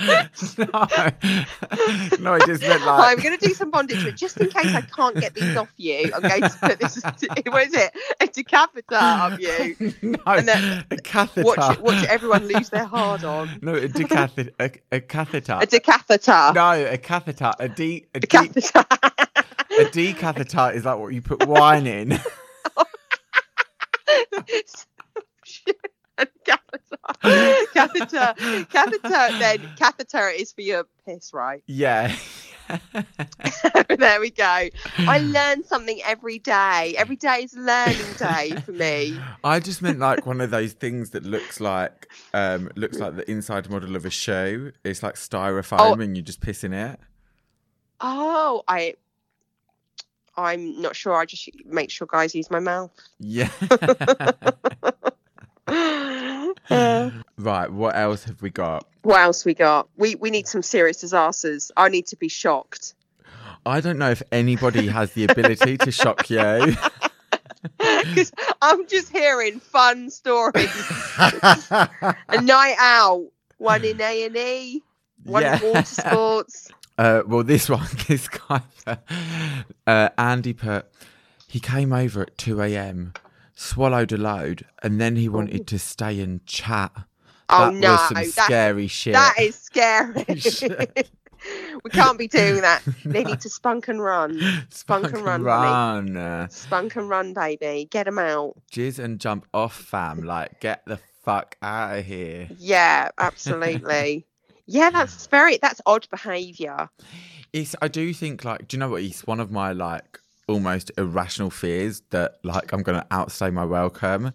no, no, I just meant I'm going to do some bondage, but just in case I can't get these off you, I'm going to put this. What is it? A decapita up you. no, And then a catheter. Watch, watch everyone lose their hard on. No, a decatheter. A, a catheter. A decatheter. no, a catheter. A d. A, A d, catheter. a decatheter is like what you put wine in. Oh, and catheter. catheter. Catheter. Then catheter is for your piss, right? yeah. there we go. I learn something every day. Every day is learning day for me. I just meant like one of those things that looks like um looks like the inside model of a shoe. It's like styrofoam Oh. and you just piss in it. Oh, I. I'm not sure. I just make sure guys use my mouth. Yeah. Uh, right, what else have we got? what else we got? We we need some serious disasters. I need to be shocked. I don't know if anybody has the ability to shock you. Because I'm just hearing fun stories. A night out, one in A and E, one in water sports. Uh, well, this one, this guy, uh, Andy put, he came over at 2 a.m., swallowed a load, and then he oh. wanted to stay and chat. Oh that no, was some that, scary shit. that is scary. Shit. we can't be doing that. They need to spunk and run. Spunk and run, run. Spunk and run, baby. Get them out. jizz and jump off, fam. Like, get the fuck out of here. Yeah, absolutely. yeah, that's very that's odd behaviour. It's. I do think like. Do you know what? It's one of my like almost irrational fears that like I'm gonna outstay my welcome.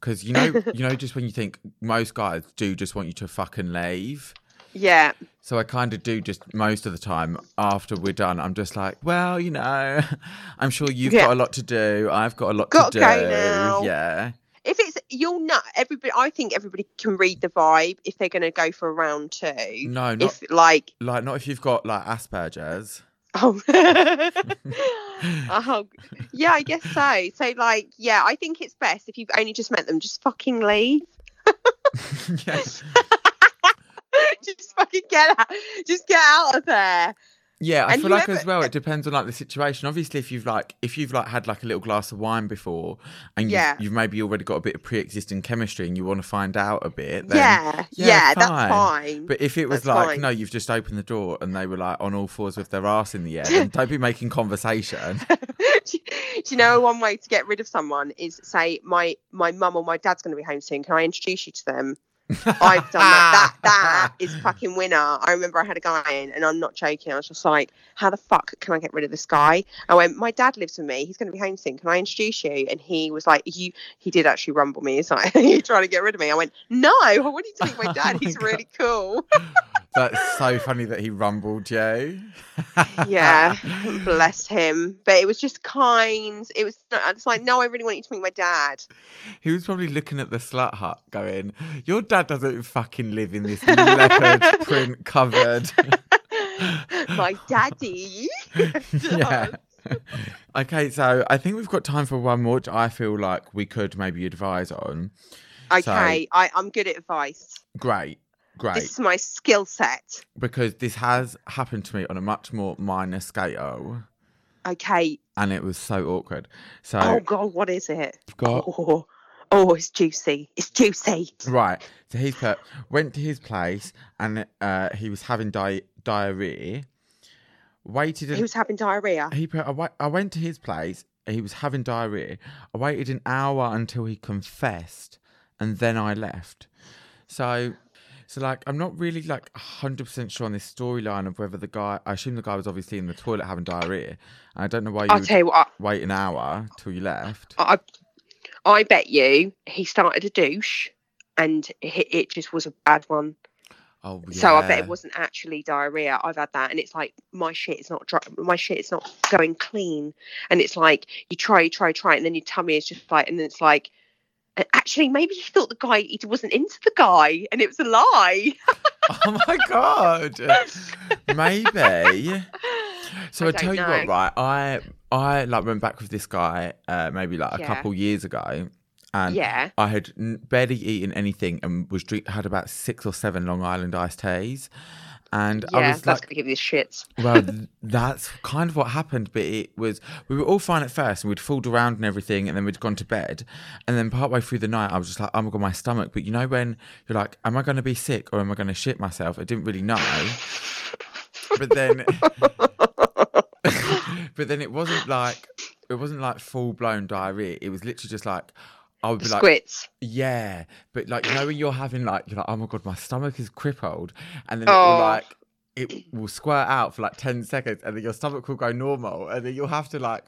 Because you know, you know, just when you think most guys do just want you to fucking leave. Yeah. So I kind of do just most of the time after we're done. I'm just like, well, you know, I'm sure you've Yeah. got a lot to do. I've got a lot Got to to do. go now. Yeah. If it's you'll know everybody I think everybody can read the vibe if they're gonna go for a round two. No, not If like like not if you've got like Asperger's. Oh. oh, yeah, I guess so. So, like, yeah, I think it's best if you've only just met them, just fucking leave. yes. just fucking get out. Just get out of there. Yeah, I And feel like whoever- as well. Uh it depends on like the situation. Obviously, if you've like if you've like had like a little glass of wine before, and you've, Yeah. you've maybe already got a bit of pre-existing chemistry, and you want to find out a bit, then, yeah, yeah, yeah, fine. that's fine. But if it was That's like, fine. no, you've just opened the door and they were like on all fours with their ass in the air, then don't be making conversation. do, do you know one way to get rid of someone is say my my mum or my dad's going to be home soon. Can I introduce you to them? I've done that. That that is fucking winner. I remember I had a guy in, and I'm not joking. I was just like, "How the fuck can I get rid of this guy?" I went, "My dad lives with me. He's going to be home soon. Can I introduce you?" And he was like, "You." He did actually rumble me. He's like, are "You're trying to get rid of me." I went, "No, I want you to meet my oh dad. Oh my He's God. really cool." That's so funny that he rumbled you. yeah, bless him. But it was just kind. It was. It's like, no, I really want you to meet my dad. He was probably looking at the slut hut going, Your dad doesn't fucking live in this leopard print covered. my daddy. yeah. okay, so I think we've got time for one more, which I feel like we could maybe advise on. Okay, I, I'm good at advice. Great, great. This is my skill set. Because this has happened to me on a much more minor scale. Okay. and it was so awkward. So Oh God, what is it? Got Oh, oh, it's juicy. It's juicy. right. So he's put went to his place and uh, he was having di- diarrhea. Waited. He was having diarrhea. he put I wa- I went to his place. He was having diarrhea. I waited an hour until he confessed, and then I left. So, so like I'm not really like 100 percent sure on this storyline of whether the guy. I assume the guy was obviously in the toilet having diarrhea. And I don't know why you I'll tell you what. wait an hour till you left. I, I, I bet you he started a douche, and it, it just was a bad one. Oh, yeah. So I bet it wasn't actually diarrhea. I've had that, and it's like my shit is not dry. My shit is not going clean, and it's like you try, you try, try, and then your tummy is just like, and then it's like. And Actually, maybe he thought the guy he wasn't into the guy, and it was a lie. Oh my god. Maybe. So I I, tell don't you what, right? I I like went back with this guy uh, maybe like a Yeah. couple years ago, and yeah. I had barely eaten anything and was drink had about six or seven Long Island iced teas, and Yeah, I was that's like, gonna give you shits. well, that's kind of what happened. But it was we were all fine at first, and we'd fooled around and everything, and then we'd gone to bed, and then partway through the night, I was just like, oh my god, my stomach. But you know when you're like, am I going to be sick or am I going to shit myself? I didn't really know. But then, but then it wasn't like it wasn't like full blown diarrhea. It was literally just like. I would be like, squits. yeah, but like you know when you're having like you're like oh my god my stomach is crippled, and then it will Oh. like it will squirt out for like ten seconds, and then your stomach will go normal, and then you'll have to like,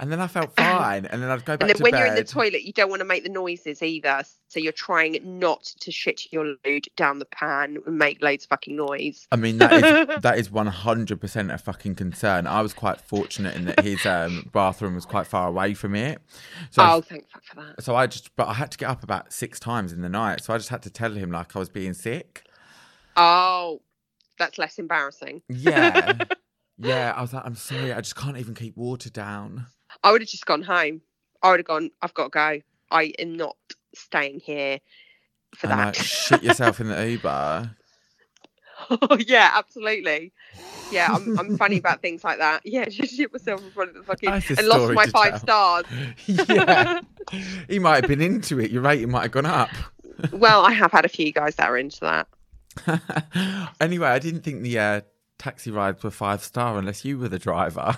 and then I felt fine, and then I'd go back to bed. And then when bed. you're in the toilet, you don't want to make the noises either. So you're trying not to shit your load down the pan and make loads of fucking noise. I mean that is that is one hundred percent a fucking concern. I was quite fortunate in that his um, bathroom was quite far away from it, so I oh, thank fuck for that. so I just but I had to get up about six times in the night, so I just had to tell him like I was being sick. Oh, that's less embarrassing. Yeah, yeah. I was like, I'm sorry, I just can't even keep water down. I would have just gone home. I would have gone, I've got to go. I am not staying here for and that. like shit yourself in the Uber. oh, yeah, absolutely. Yeah, I'm, I'm funny about things like that. Yeah, just shit myself in front of the fucking and lost my five tell. stars. yeah, he might have been into it. Your rating might have gone up. well, I have had a few guys that are into that. anyway, I didn't think the uh, taxi rides were five star unless you were the driver.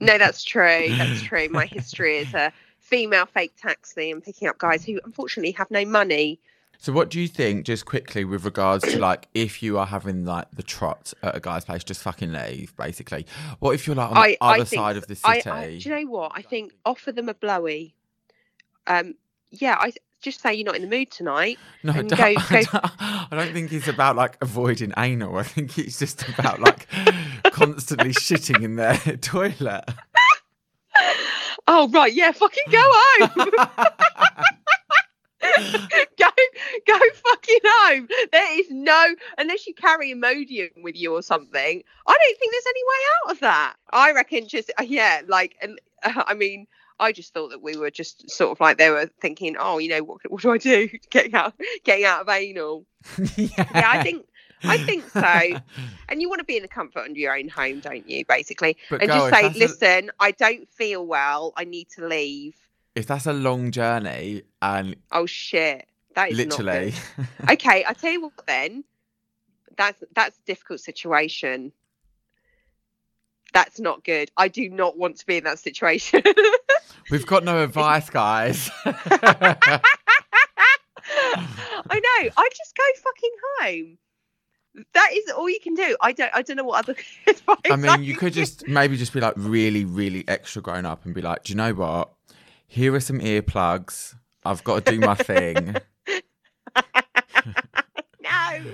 No, that's true. That's true. My history is a female fake taxi and picking up guys who unfortunately have no money. so, what do you think, just quickly, with regards to like if you are having like the trot at a guy's place, just fucking leave, basically? What if you're like on the I, I other side of the city? I, do you know what? I think offer them a blowy. Um, yeah, I just say you're not in the mood tonight. No, I and don't, go- I, don't, I don't think it's about like avoiding anal. I think it's just about like constantly shitting in their toilet. Oh right, yeah, fucking go home. go go fucking home. There is no unless you carry Imodium with you or something. I don't think there's any way out of that. I reckon just yeah, like and uh, I mean. I just thought that we were just sort of like they were thinking, oh, you know, what, what do I do? Getting out, getting out of anal. yeah. Yeah, I think, I think so. And you want to be in the comfort of your own home, don't you? Basically, But and girl, just say, listen, I don't feel well. I need to leave. if that's a long journey and Oh shit, that is literally. Okay, I tell you what. Then that's that's a difficult situation. That's not good. I do not want to be in that situation. we've got no advice, guys. I know. I just go fucking home. That is all you can do. I don't. I don't know what other advice. I mean, you can could give. just maybe just be like really, really extra grown up and be like, do you know what? Here are some earplugs. I've got to do my thing. no.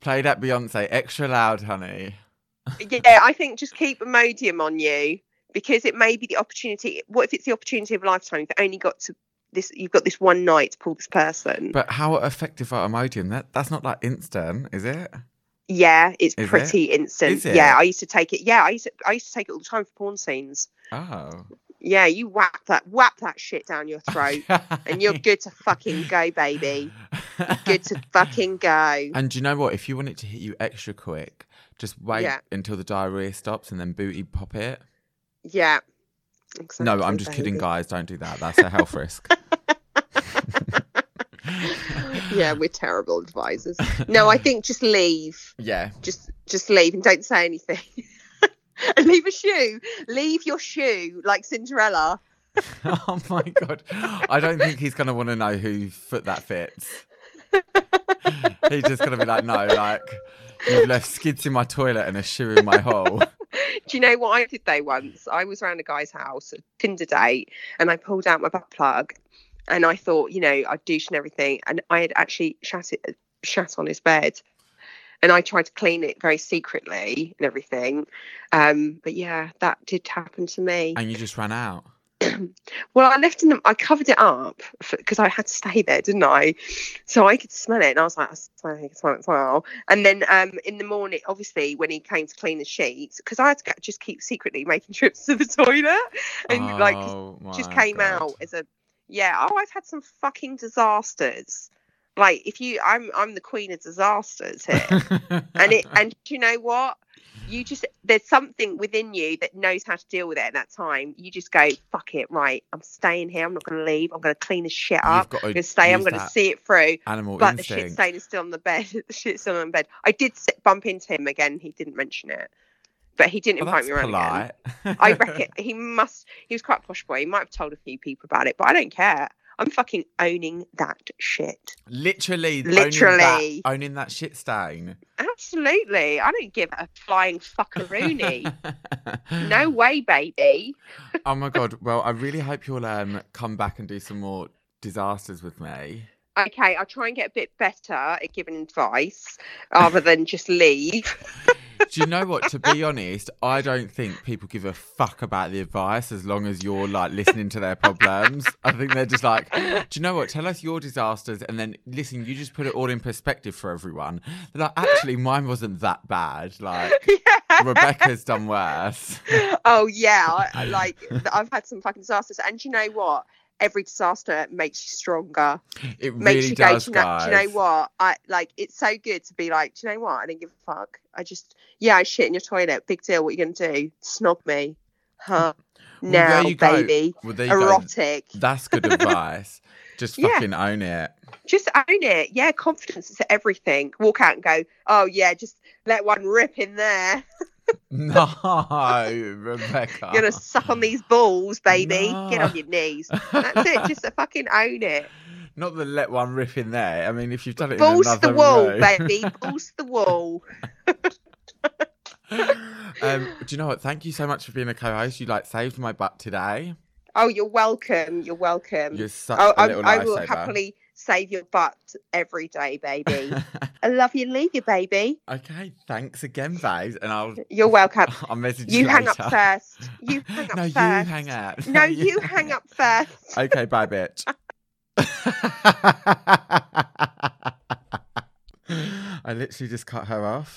Play that Beyonce extra loud, honey. Yeah, I think just keep Imodium on you because it may be the opportunity. What if it's the opportunity of a lifetime? You've only got to this. You've got this one night to pull this person. But how effective are Imodium? That that's not like instant, is it? yeah, it's Is it? pretty instant. Is it? Yeah, I used to take it. Yeah, I used to, I used to take it all the time for porn scenes. Oh. Yeah, you whap that whap that shit down your throat, and you're good to fucking go, baby. Good to fucking go. And do you know what? If you want it to hit you extra quick, just wait Yeah. until the diarrhea stops and then booty pop it. Yeah. Exactly, no, I'm just baby. kidding, guys. Don't do that. That's a health risk. yeah, we're terrible advisors. No, I think just leave. Yeah. Just just leave and don't say anything. and leave a shoe. Leave your shoe like Cinderella. oh my god. I don't think he's gonna want to know whose foot that fits. he's just gonna be like, no, like you've left skids in my toilet and a shoe in my hole. Do you know what I did though once? I was around a guy's house, a Tinder date, and I pulled out my butt plug and I thought, you know, I'd douche and everything, and I had actually shat it, shat on his bed, and I tried to clean it very secretly and everything. Um, but yeah, that did happen to me. And you just ran out. well, I left in them. I covered it up because I had to stay there, didn't I? So I could smell it, and I was like, I smell it as well. And then um, in the morning, obviously, when he came to clean the sheets, because I had to just keep secretly making trips to the toilet, and oh, like just came God. out as a yeah. Oh, I've had some fucking disasters. Like if you, I'm I'm the queen of disasters here, and it and you know what? you just there's something within you that knows how to deal with it at that time. You just go, fuck it, right? I'm staying here. I'm not going to leave. I'm going to clean the shit up. I'm going to stay. I'm going to see it through. Animal but instinct. the shit stain is still on the bed. the shit's still on the bed. I did sit, bump into him again. He didn't mention it. But he didn't invite me around polite. again. I reckon he must. He was quite a posh boy. He might have told a few people about it, but I don't care. I'm fucking owning that shit. Literally, literally owning that, owning that shit stain. Absolutely, I don't give a flying fuckaroony. no way, baby. oh my god. Well, I really hope you'll um come back and do some more disasters with me. Okay, I'll try and get a bit better at giving advice rather than just leave. Do you know what? To be honest, I don't think people give a fuck about the advice as long as you're like listening to their problems. I think they're just like, do you know what? Tell us your disasters and then listen, you just put it all in perspective for everyone. They're like, actually, mine wasn't that bad. Like, yeah. Rebecca's done worse. Oh, yeah. Like, I've had some fucking disasters. And you know what? Every disaster makes you stronger. It really makes you does, go, do you, know, do you know what? I like it's so good to be like, do you know what? I didn't give a fuck. I just yeah, I shit in your toilet. Big deal. What are you gonna do? Snob me? Huh? Well, now, baby. Well, Erotic. Go. That's good advice. Just fucking yeah. own it. Just own it. Yeah, confidence is everything. Walk out and go, oh yeah, just let one rip in there. no, Rebecca. You're gonna suck on these balls, baby. No. Get on your knees. That's it. Just fucking own it. Not the let one rip in there. I mean, if you've done it balls in the wall, room. baby. Balls the wall. um, do you know what? Thank you so much for being a co-host. You like saved my butt today. Oh, you're welcome. You're welcome. You're such oh, a little I, I will happily save your butt every day, baby. I love you. Leave you, baby. Okay, thanks again, babes. And I'll. You're welcome. I'll message you. You hang up first. You hang up no, first. No, you hang up. No, you, you hang up first. Okay, bye, bitch. I literally just cut her off.